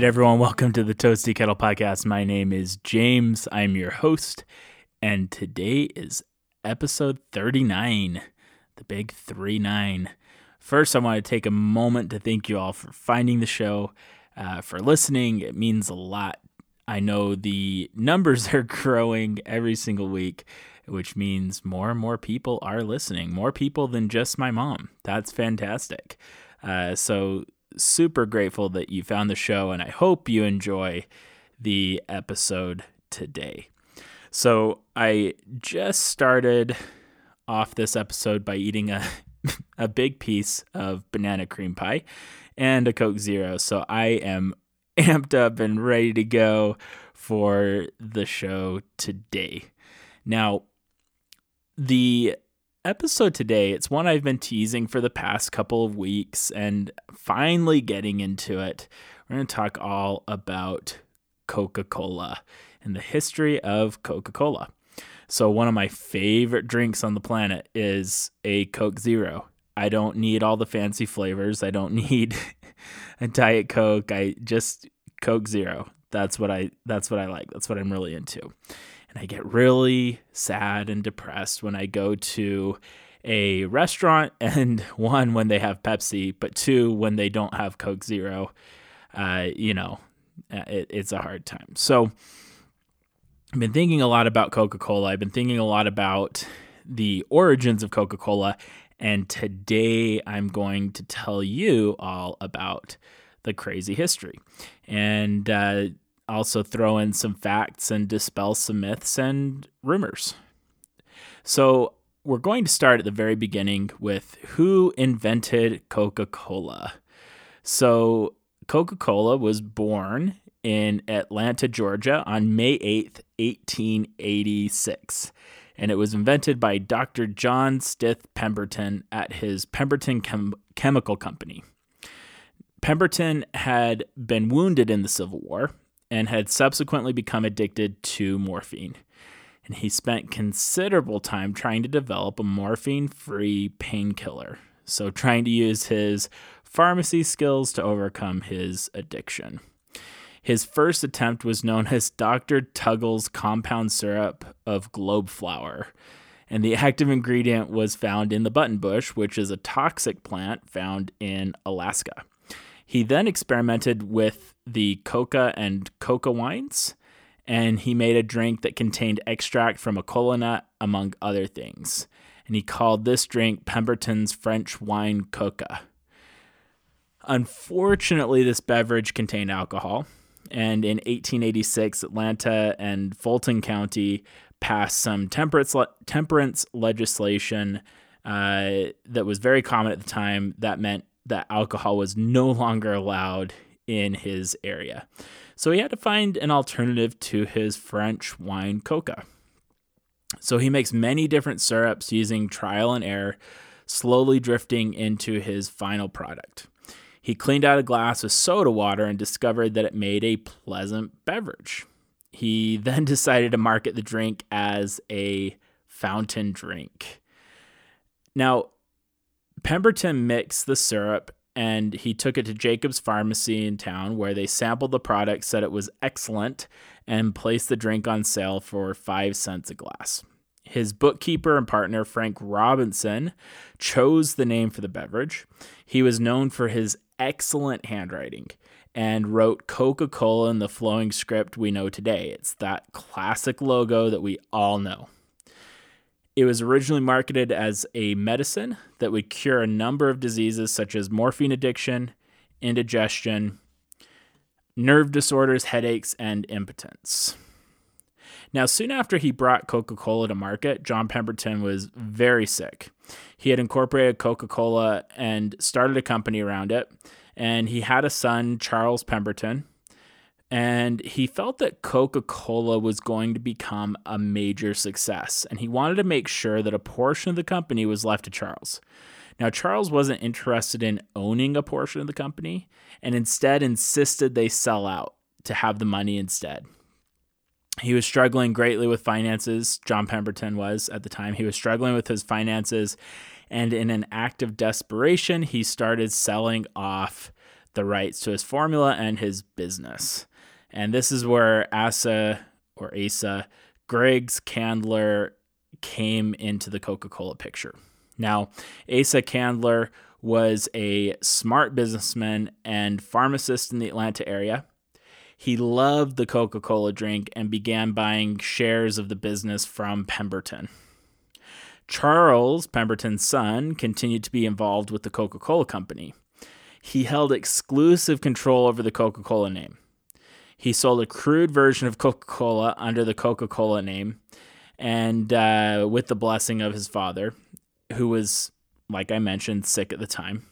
right, everyone, welcome to the Toasty Kettle Podcast. My name is James. I'm your host, and today is episode 39, the big 3 9. First, I want to take a moment to thank you all for finding the show, uh, for listening. It means a lot. I know the numbers are growing every single week, which means more and more people are listening, more people than just my mom. That's fantastic. Uh, so, super grateful that you found the show, and I hope you enjoy the episode today. So, I just started off this episode by eating a, a big piece of banana cream pie and a Coke Zero. So, I am amped up and ready to go for the show today. Now, the episode today, it's one I've been teasing for the past couple of weeks and finally getting into it. We're going to talk all about Coca Cola and the history of Coca Cola. So, one of my favorite drinks on the planet is a Coke Zero. I don't need all the fancy flavors. I don't need a Diet Coke. I just Coke Zero. That's what I that's what I like. That's what I'm really into and I get really sad and depressed when I go to a restaurant and one when they have Pepsi, but two when they don't have Coke Zero. Uh, you know, uh, it, it's a hard time. So I've been thinking a lot about Coca Cola. I've been thinking a lot about the origins of Coca Cola. And today I'm going to tell you all about the crazy history. And uh, also throw in some facts and dispel some myths and rumors. So, we're going to start at the very beginning with who invented Coca Cola. So, Coca Cola was born in Atlanta, Georgia on May 8th, 1886. And it was invented by Dr. John Stith Pemberton at his Pemberton Chem- Chemical Company. Pemberton had been wounded in the Civil War and had subsequently become addicted to morphine. And he spent considerable time trying to develop a morphine free painkiller. So, trying to use his pharmacy skills to overcome his addiction. His first attempt was known as Dr. Tuggle's compound syrup of globe flower, and the active ingredient was found in the buttonbush, which is a toxic plant found in Alaska. He then experimented with the coca and coca wines, and he made a drink that contained extract from a cola nut, among other things. And he called this drink Pemberton's French wine coca. Unfortunately, this beverage contained alcohol, and in 1886, Atlanta and Fulton County passed some temperance, le- temperance legislation uh, that was very common at the time that meant that alcohol was no longer allowed in his area. So he had to find an alternative to his French wine coca. So he makes many different syrups using trial and error, slowly drifting into his final product. He cleaned out a glass with soda water and discovered that it made a pleasant beverage. He then decided to market the drink as a fountain drink. Now, Pemberton mixed the syrup and he took it to Jacob's Pharmacy in town where they sampled the product, said it was excellent, and placed the drink on sale for five cents a glass. His bookkeeper and partner, Frank Robinson, chose the name for the beverage. He was known for his excellent handwriting and wrote Coca Cola in the flowing script we know today. It's that classic logo that we all know. It was originally marketed as a medicine that would cure a number of diseases such as morphine addiction, indigestion, nerve disorders, headaches, and impotence. Now, soon after he brought Coca Cola to market, John Pemberton was very sick. He had incorporated Coca Cola and started a company around it, and he had a son, Charles Pemberton, and he felt that Coca Cola was going to become a major success, and he wanted to make sure that a portion of the company was left to Charles. Now, Charles wasn't interested in owning a portion of the company and instead insisted they sell out to have the money instead. He was struggling greatly with finances. John Pemberton was at the time. He was struggling with his finances, and in an act of desperation, he started selling off the rights to his formula and his business. And this is where Asa or Asa Griggs Candler came into the Coca Cola picture. Now, Asa Candler was a smart businessman and pharmacist in the Atlanta area. He loved the Coca Cola drink and began buying shares of the business from Pemberton. Charles, Pemberton's son, continued to be involved with the Coca Cola Company. He held exclusive control over the Coca Cola name. He sold a crude version of Coca Cola under the Coca Cola name and uh, with the blessing of his father, who was, like I mentioned, sick at the time.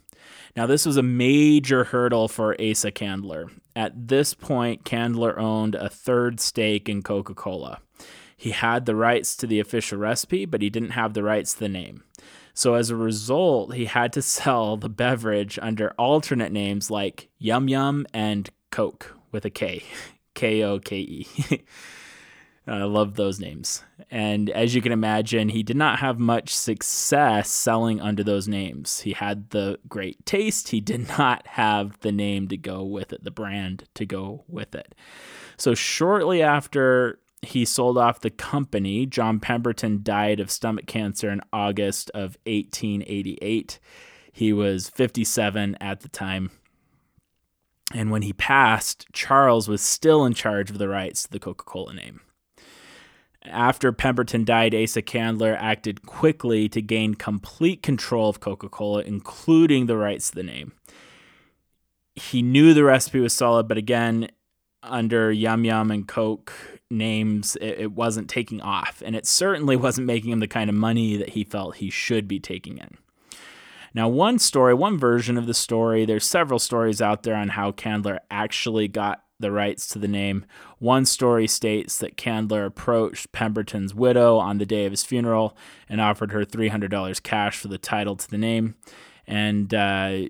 Now, this was a major hurdle for Asa Candler. At this point, Candler owned a third stake in Coca Cola. He had the rights to the official recipe, but he didn't have the rights to the name. So, as a result, he had to sell the beverage under alternate names like Yum Yum and Coke with a K. K O K E. I love those names. And as you can imagine, he did not have much success selling under those names. He had the great taste, he did not have the name to go with it, the brand to go with it. So, shortly after he sold off the company, John Pemberton died of stomach cancer in August of 1888. He was 57 at the time. And when he passed, Charles was still in charge of the rights to the Coca Cola name. After Pemberton died, Asa Candler acted quickly to gain complete control of Coca Cola, including the rights to the name. He knew the recipe was solid, but again, under Yum Yum and Coke names, it, it wasn't taking off. And it certainly wasn't making him the kind of money that he felt he should be taking in. Now, one story, one version of the story, there's several stories out there on how Candler actually got the rights to the name. One story states that Candler approached Pemberton's widow on the day of his funeral and offered her $300 cash for the title to the name. And uh,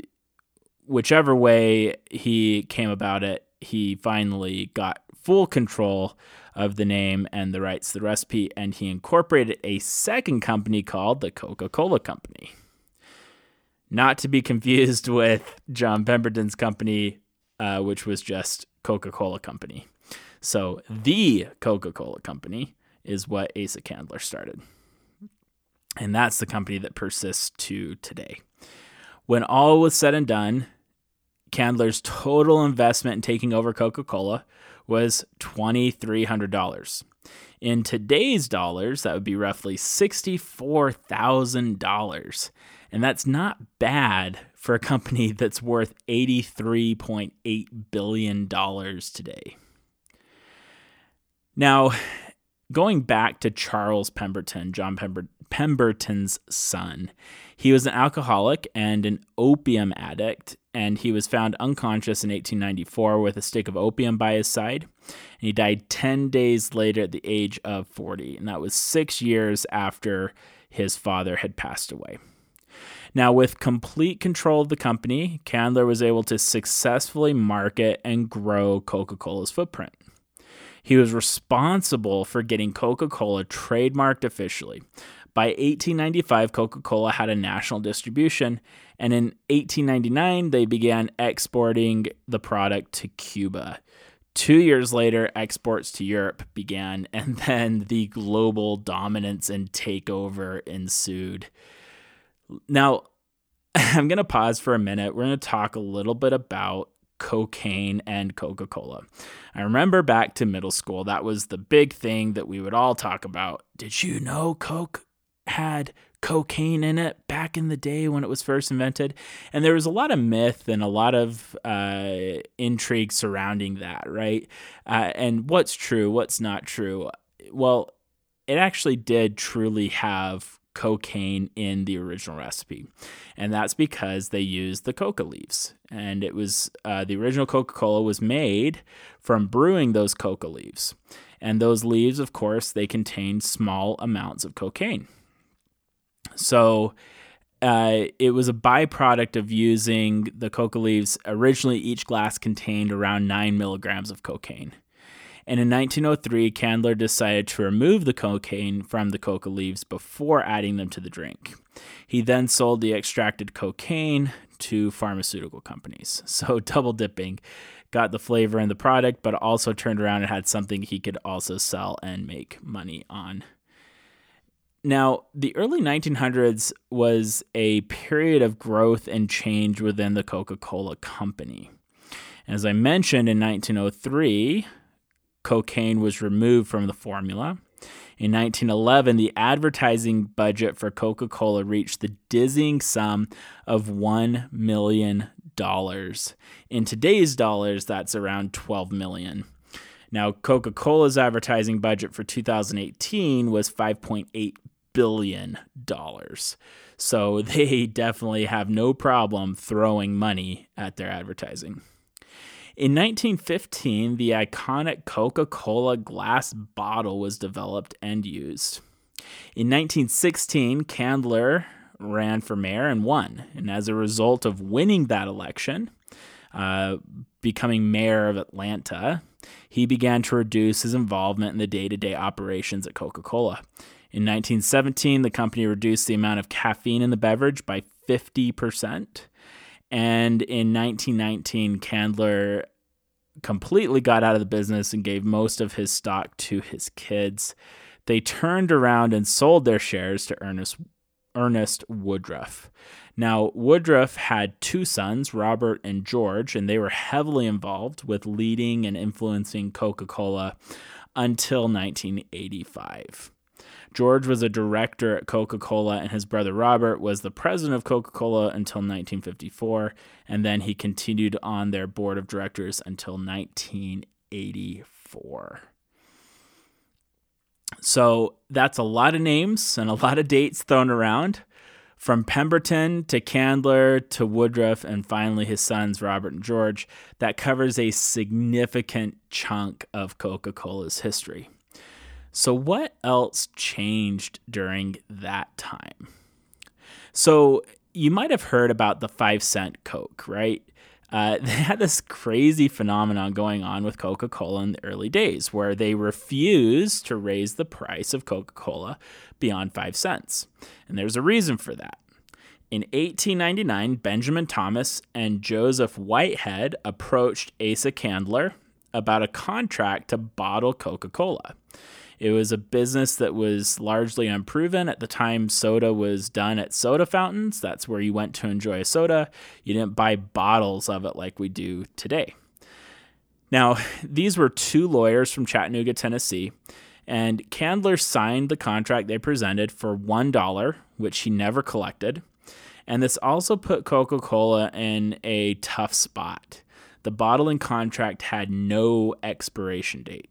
whichever way he came about it, he finally got full control of the name and the rights to the recipe, and he incorporated a second company called the Coca Cola Company. Not to be confused with John Pemberton's company, uh, which was just Coca Cola Company. So the Coca Cola Company is what Asa Candler started. And that's the company that persists to today. When all was said and done, Candler's total investment in taking over Coca Cola was $2,300. In today's dollars, that would be roughly $64,000. And that's not bad for a company that's worth $83.8 billion today. Now, going back to Charles Pemberton, John Pember- Pemberton's son, he was an alcoholic and an opium addict, and he was found unconscious in 1894 with a stick of opium by his side. And he died 10 days later at the age of 40, and that was six years after his father had passed away. Now, with complete control of the company, Candler was able to successfully market and grow Coca Cola's footprint. He was responsible for getting Coca Cola trademarked officially. By 1895, Coca Cola had a national distribution, and in 1899, they began exporting the product to Cuba. Two years later, exports to Europe began, and then the global dominance and takeover ensued. Now, I'm going to pause for a minute. We're going to talk a little bit about cocaine and Coca Cola. I remember back to middle school, that was the big thing that we would all talk about. Did you know Coke had cocaine in it back in the day when it was first invented? And there was a lot of myth and a lot of uh, intrigue surrounding that, right? Uh, and what's true, what's not true. Well, it actually did truly have cocaine in the original recipe. And that's because they used the coca leaves. And it was uh, the original Coca Cola was made from brewing those coca leaves. And those leaves, of course, they contained small amounts of cocaine. So uh, it was a byproduct of using the coca leaves. Originally, each glass contained around nine milligrams of cocaine. And in 1903, Candler decided to remove the cocaine from the coca leaves before adding them to the drink. He then sold the extracted cocaine to pharmaceutical companies. So double dipping, got the flavor in the product, but also turned around and had something he could also sell and make money on. Now, the early 1900s was a period of growth and change within the Coca Cola company. As I mentioned in 1903, cocaine was removed from the formula. In 1911, the advertising budget for Coca Cola reached the dizzying sum of $1 million. In today's dollars, that's around 12 million. Now, Coca Cola's advertising budget for 2018 was $5.8 billion. So they definitely have no problem throwing money at their advertising. In 1915, the iconic Coca Cola glass bottle was developed and used. In 1916, Candler ran for mayor and won. And as a result of winning that election, uh, becoming mayor of Atlanta, he began to reduce his involvement in the day to day operations at Coca Cola. In 1917, the company reduced the amount of caffeine in the beverage by 50%. And in 1919, Candler completely got out of the business and gave most of his stock to his kids. They turned around and sold their shares to Ernest Ernest Woodruff. Now, Woodruff had two sons, Robert and George, and they were heavily involved with leading and influencing Coca Cola until 1985. George was a director at Coca Cola, and his brother Robert was the president of Coca Cola until 1954, and then he continued on their board of directors until 1984. So that's a lot of names and a lot of dates thrown around from Pemberton to Candler to Woodruff and finally his sons, Robert and George. That covers a significant chunk of Coca Cola's history. So, what else changed during that time? So, you might have heard about the five cent Coke, right? Uh, they had this crazy phenomenon going on with Coca Cola in the early days where they refused to raise the price of Coca Cola beyond five cents. And there's a reason for that. In 1899, Benjamin Thomas and Joseph Whitehead approached Asa Candler about a contract to bottle Coca Cola. It was a business that was largely unproven. At the time, soda was done at soda fountains. That's where you went to enjoy a soda. You didn't buy bottles of it like we do today. Now, these were two lawyers from Chattanooga, Tennessee, and Candler signed the contract they presented for $1, which he never collected. And this also put Coca Cola in a tough spot. The bottling contract had no expiration date.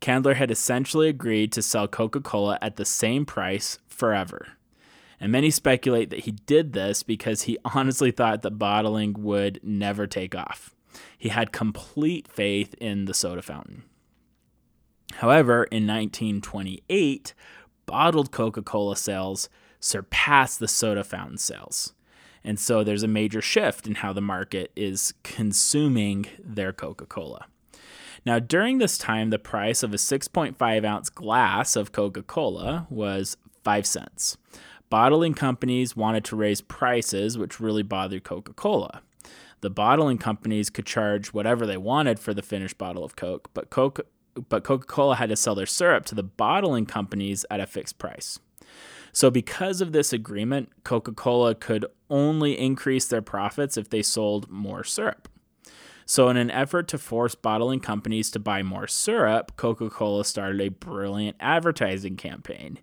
Candler had essentially agreed to sell Coca Cola at the same price forever. And many speculate that he did this because he honestly thought that bottling would never take off. He had complete faith in the soda fountain. However, in 1928, bottled Coca Cola sales surpassed the soda fountain sales. And so there's a major shift in how the market is consuming their Coca Cola. Now, during this time, the price of a 6.5 ounce glass of Coca Cola was 5 cents. Bottling companies wanted to raise prices, which really bothered Coca Cola. The bottling companies could charge whatever they wanted for the finished bottle of Coke, but Coke but Coca-Cola had to sell their syrup to the bottling companies at a fixed price. So because of this agreement, Coca-Cola could only increase their profits if they sold more syrup. So, in an effort to force bottling companies to buy more syrup, Coca Cola started a brilliant advertising campaign.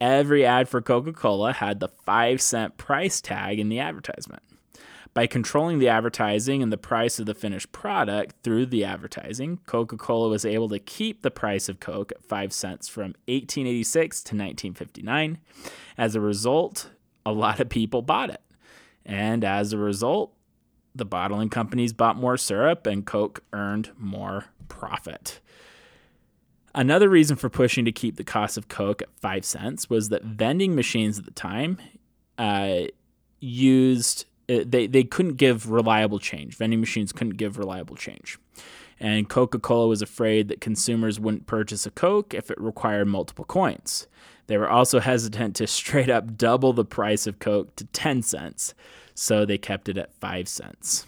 Every ad for Coca Cola had the 5 cent price tag in the advertisement. By controlling the advertising and the price of the finished product through the advertising, Coca Cola was able to keep the price of Coke at 5 cents from 1886 to 1959. As a result, a lot of people bought it. And as a result, the bottling companies bought more syrup and Coke earned more profit. Another reason for pushing to keep the cost of Coke at five cents was that vending machines at the time uh, used uh, they they couldn't give reliable change. Vending machines couldn't give reliable change, And Coca Cola was afraid that consumers wouldn't purchase a Coke if it required multiple coins. They were also hesitant to straight up double the price of Coke to 10 cents, so they kept it at 5 cents.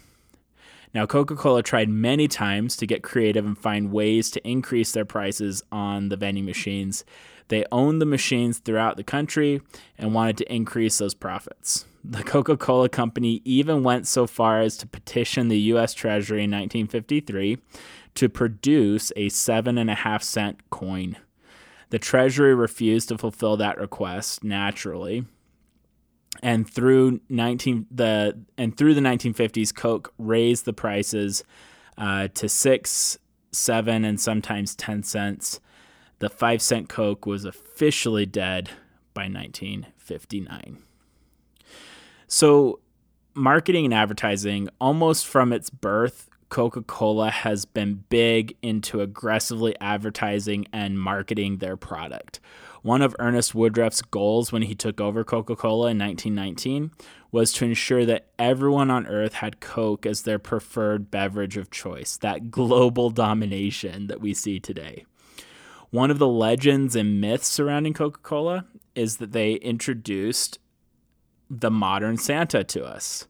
Now, Coca Cola tried many times to get creative and find ways to increase their prices on the vending machines. They owned the machines throughout the country and wanted to increase those profits. The Coca Cola Company even went so far as to petition the U.S. Treasury in 1953 to produce a seven and a half cent coin. The Treasury refused to fulfill that request naturally. And through 19 the and through the 1950s, Coke raised the prices uh, to six, seven, and sometimes ten cents. The five cent Coke was officially dead by 1959. So, marketing and advertising, almost from its birth, Coca Cola has been big into aggressively advertising and marketing their product. One of Ernest Woodruff's goals when he took over Coca Cola in 1919 was to ensure that everyone on earth had Coke as their preferred beverage of choice, that global domination that we see today. One of the legends and myths surrounding Coca Cola is that they introduced the modern Santa to us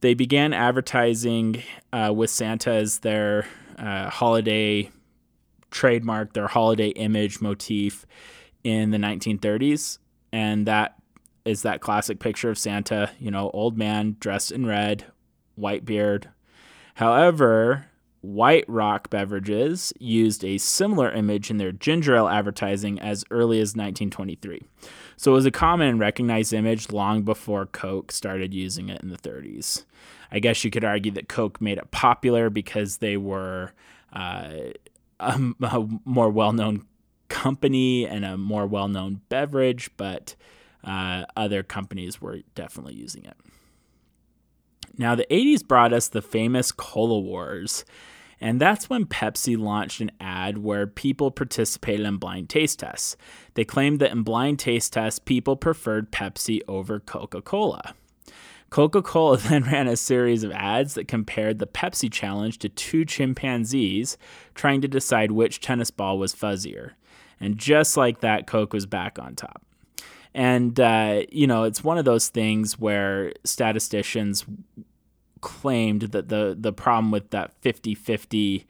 they began advertising uh, with Santa as their uh, holiday trademark, their holiday image motif in the 1930s. And that is that classic picture of Santa, you know, old man dressed in red, white beard. However, White Rock Beverages used a similar image in their ginger ale advertising as early as 1923. So it was a common and recognized image long before Coke started using it in the 30s. I guess you could argue that Coke made it popular because they were uh, a, a, more well known company and a more well known beverage, but uh, other companies were definitely using it. Now, the 80s brought us the famous Cola Wars. And that's when Pepsi launched an ad where people participated in blind taste tests. They claimed that in blind taste tests, people preferred Pepsi over Coca Cola. Coca Cola then ran a series of ads that compared the Pepsi challenge to two chimpanzees trying to decide which tennis ball was fuzzier. And just like that, Coke was back on top. And, uh, you know, it's one of those things where statisticians claimed that the, the problem with that 50 50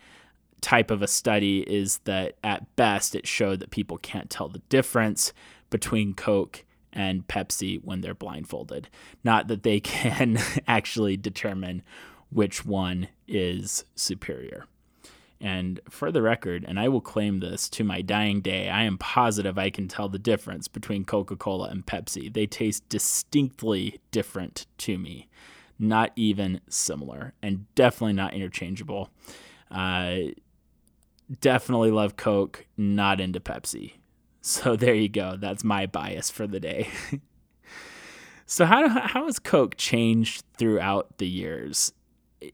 type of a study is that at best it showed that people can't tell the difference between Coke and Pepsi when they're blindfolded. Not that they can actually determine which one is superior. And for the record, and I will claim this to my dying day, I am positive I can tell the difference between Coca Cola and Pepsi. They taste distinctly different to me, not even similar, and definitely not interchangeable. Uh, definitely love Coke, not into Pepsi. So there you go. That's my bias for the day. so how how has Coke changed throughout the years?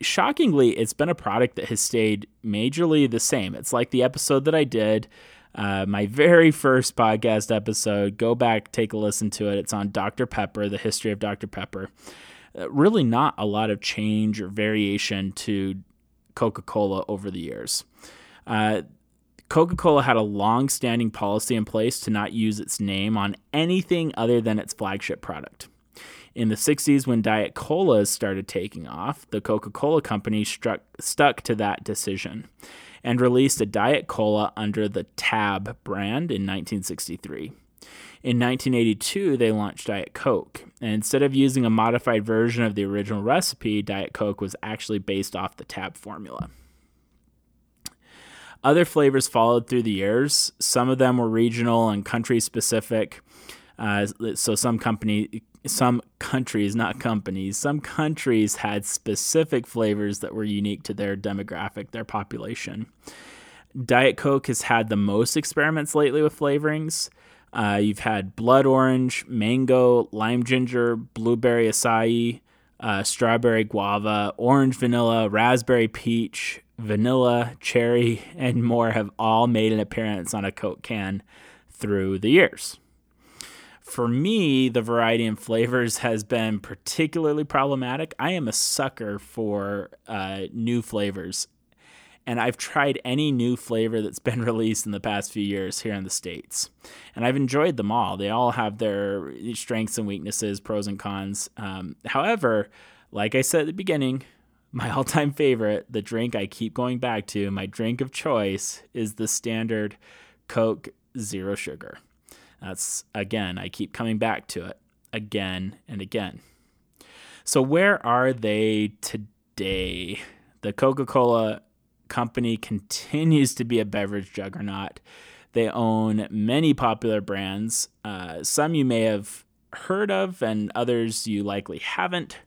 Shockingly, it's been a product that has stayed majorly the same. It's like the episode that I did, uh, my very first podcast episode. Go back, take a listen to it. It's on Dr. Pepper, the history of Dr. Pepper. Uh, really, not a lot of change or variation to Coca Cola over the years. Uh, Coca Cola had a long standing policy in place to not use its name on anything other than its flagship product. In the 60s, when Diet Colas started taking off, the Coca Cola Company struck, stuck to that decision and released a Diet Cola under the Tab brand in 1963. In 1982, they launched Diet Coke, and instead of using a modified version of the original recipe, Diet Coke was actually based off the Tab formula. Other flavors followed through the years. Some of them were regional and country specific. Uh, so some company, some countries, not companies, some countries had specific flavors that were unique to their demographic, their population. Diet Coke has had the most experiments lately with flavorings. Uh, you've had blood orange, mango, lime ginger, blueberry acai, uh, strawberry guava, orange vanilla, raspberry peach, vanilla, cherry, and more have all made an appearance on a Coke can through the years. For me, the variety in flavors has been particularly problematic. I am a sucker for uh, new flavors. and I've tried any new flavor that's been released in the past few years here in the States. And I've enjoyed them all. They all have their strengths and weaknesses, pros and cons. Um, however, like I said at the beginning, my all time favorite, the drink I keep going back to, my drink of choice, is the standard Coke Zero Sugar. That's, again, I keep coming back to it again and again. So, where are they today? The Coca Cola company continues to be a beverage juggernaut. They own many popular brands. Uh, some you may have heard of, and others you likely haven't.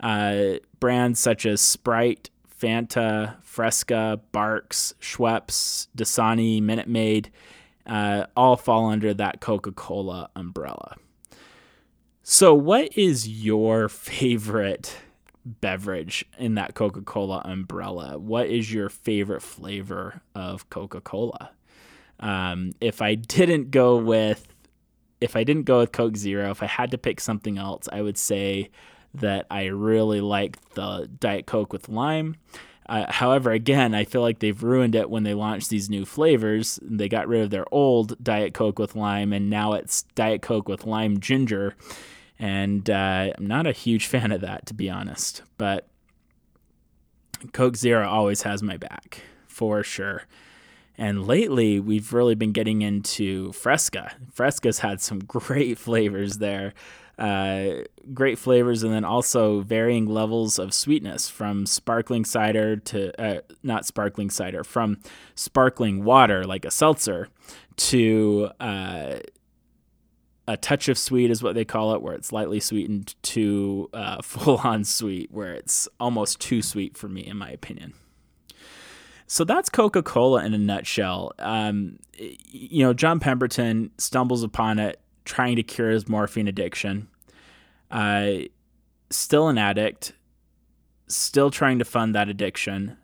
Uh, brands such as Sprite, Fanta, Fresca, Barq's, Schweppes, Dasani, Minute Maid, uh, all fall under that Coca Cola umbrella. So, what is your favorite beverage in that Coca Cola umbrella? What is your favorite flavor of Coca Cola? Um, if I didn't go with if I didn't go with Coke Zero, if I had to pick something else, I would say that I really like the Diet Coke with lime. Uh, however, again, I feel like they've ruined it when they launched these new flavors. They got rid of their old Diet Coke with lime, and now it's Diet Coke with lime ginger. And uh, I'm not a huge fan of that, to be honest. But Coke Zero always has my back, for sure. And lately, we've really been getting into Fresca. Fresca's had some great flavors there. Uh, great flavors, and then also varying levels of sweetness from sparkling cider to uh, not sparkling cider, from sparkling water like a seltzer to uh, a touch of sweet is what they call it, where it's lightly sweetened, to uh, full on sweet, where it's almost too sweet for me, in my opinion. So that's Coca Cola in a nutshell. Um, you know, John Pemberton stumbles upon it trying to cure his morphine addiction. Uh, still an addict, still trying to fund that addiction,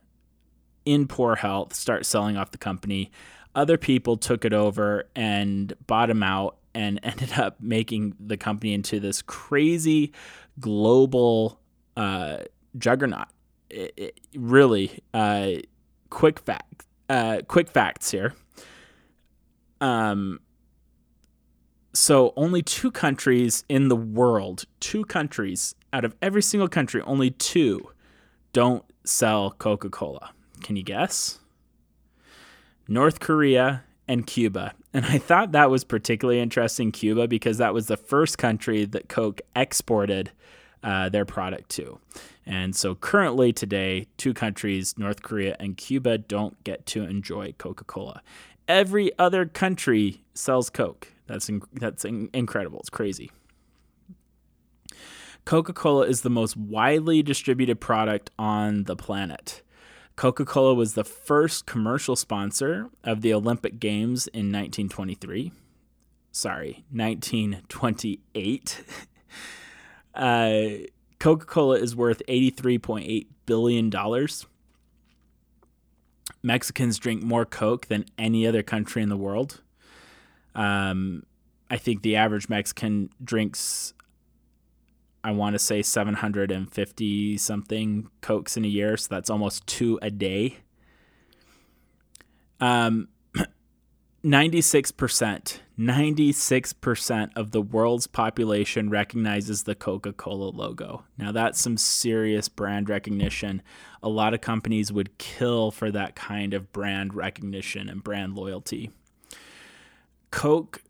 in poor health, start selling off the company. Other people took it over and bought him out and ended up making the company into this crazy global uh, juggernaut. It, it really, uh, quick fact, uh, quick facts here. Um, so only two countries in the world, two countries out of every single country, only two don't sell Coca Cola. Can you guess? North Korea and Cuba. And I thought that was particularly interesting, Cuba, because that was the first country that Coke exported uh, their product to. And so currently, today, two countries, North Korea and Cuba, don't get to enjoy Coca Cola. Every other country sells Coke. That's in, that's in, incredible. It's crazy. Coca-Cola is the most widely distributed product on the planet. Coca-Cola was the first commercial sponsor of the Olympic Games in 1923. Sorry, 1928. uh, Coca-Cola is worth 83.8 billion dollars. Mexicans drink more Coke than any other country in the world. Um, I think the average Mexican drinks, I want to say 750 something Cokes in a year. So that's almost two a day. Um, 96%, 96% of the world's population recognizes the Coca Cola logo. Now, that's some serious brand recognition. A lot of companies would kill for that kind of brand recognition and brand loyalty. Coke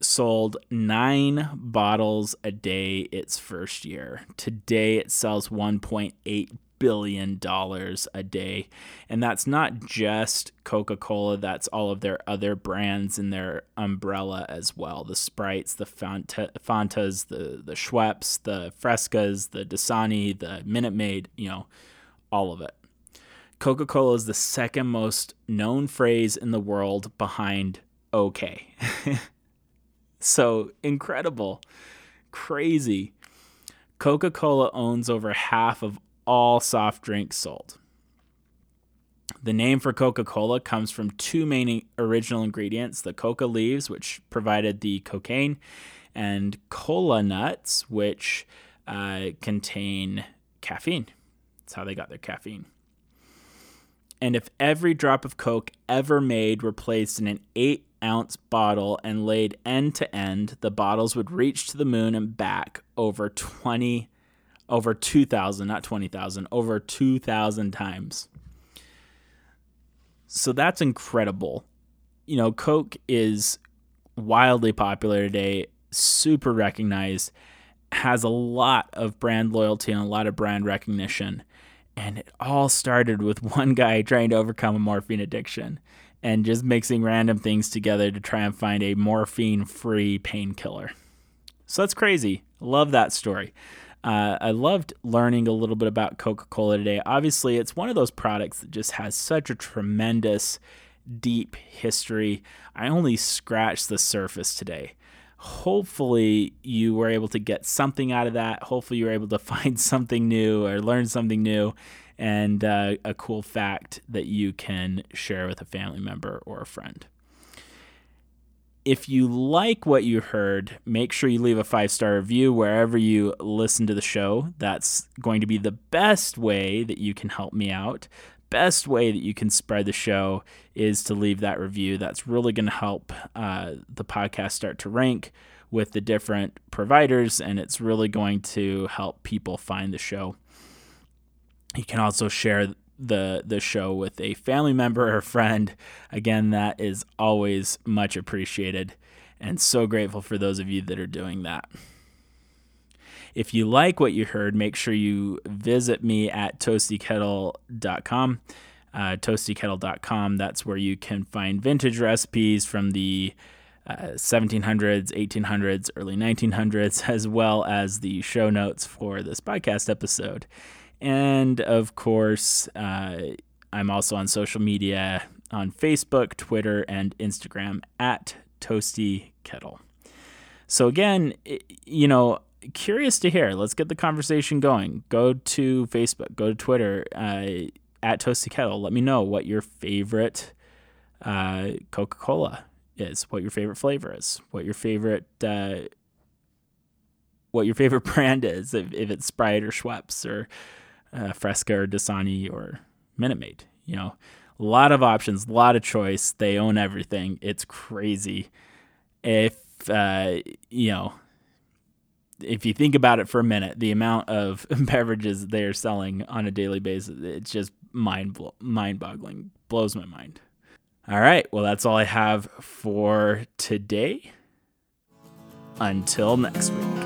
sold nine bottles a day its first year. Today it sells 1.8 billion dollars a day. And that's not just Coca-Cola, that's all of their other brands in their umbrella as well. The Sprites, the Fanta, Fantas, the the Schweppes, the Frescas, the Dasani, the Minute Maid, you know, all of it. Coca-Cola is the second most known phrase in the world behind okay. so incredible, crazy. Coca Cola owns over half of all soft drinks sold. The name for Coca Cola comes from two main original ingredients the coca leaves, which provided the cocaine, and cola nuts, which uh, contain caffeine. That's how they got their caffeine. And if every drop of Coke ever made were placed in an 8 ounce bottle and laid end to end, the bottles would reach to the moon and back over 20 over 2000, not 20,000, over 2000 times. So that's incredible. You know, Coke is wildly popular today, super recognized, has a lot of brand loyalty and a lot of brand recognition. And it all started with one guy trying to overcome a morphine addiction and just mixing random things together to try and find a morphine free painkiller. So that's crazy. Love that story. Uh, I loved learning a little bit about Coca Cola today. Obviously, it's one of those products that just has such a tremendous, deep history. I only scratched the surface today. Hopefully, you were able to get something out of that. Hopefully, you were able to find something new or learn something new and uh, a cool fact that you can share with a family member or a friend if you like what you heard, make sure you leave a five star review wherever you listen to the show. That's going to be the best way that you can help me out. Best way that you can spread the show is to leave that review. That's really going to help uh, the podcast start to rank with the different providers, and it's really going to help people find the show. You can also share the the show with a family member or friend. Again, that is always much appreciated and so grateful for those of you that are doing that. If you like what you heard, make sure you visit me at toastykettle.com. Uh, toastykettle.com, that's where you can find vintage recipes from the uh, 1700s, 1800s, early 1900s, as well as the show notes for this podcast episode. And of course, uh, I'm also on social media on Facebook, Twitter, and Instagram at Toasty Kettle. So, again, you know, curious to hear. Let's get the conversation going. Go to Facebook, go to Twitter uh, at Toasty Kettle. Let me know what your favorite uh, Coca Cola is, what your favorite flavor is, what your favorite. Uh, what your favorite brand is, if, if it's Sprite or Schweppes or uh, Fresca or Dasani or Minute Maid. You know, a lot of options, a lot of choice. They own everything. It's crazy. If uh, you know, if you think about it for a minute, the amount of beverages they are selling on a daily basis, it's just mind mind boggling. Blows my mind. All right, well, that's all I have for today. Until next week.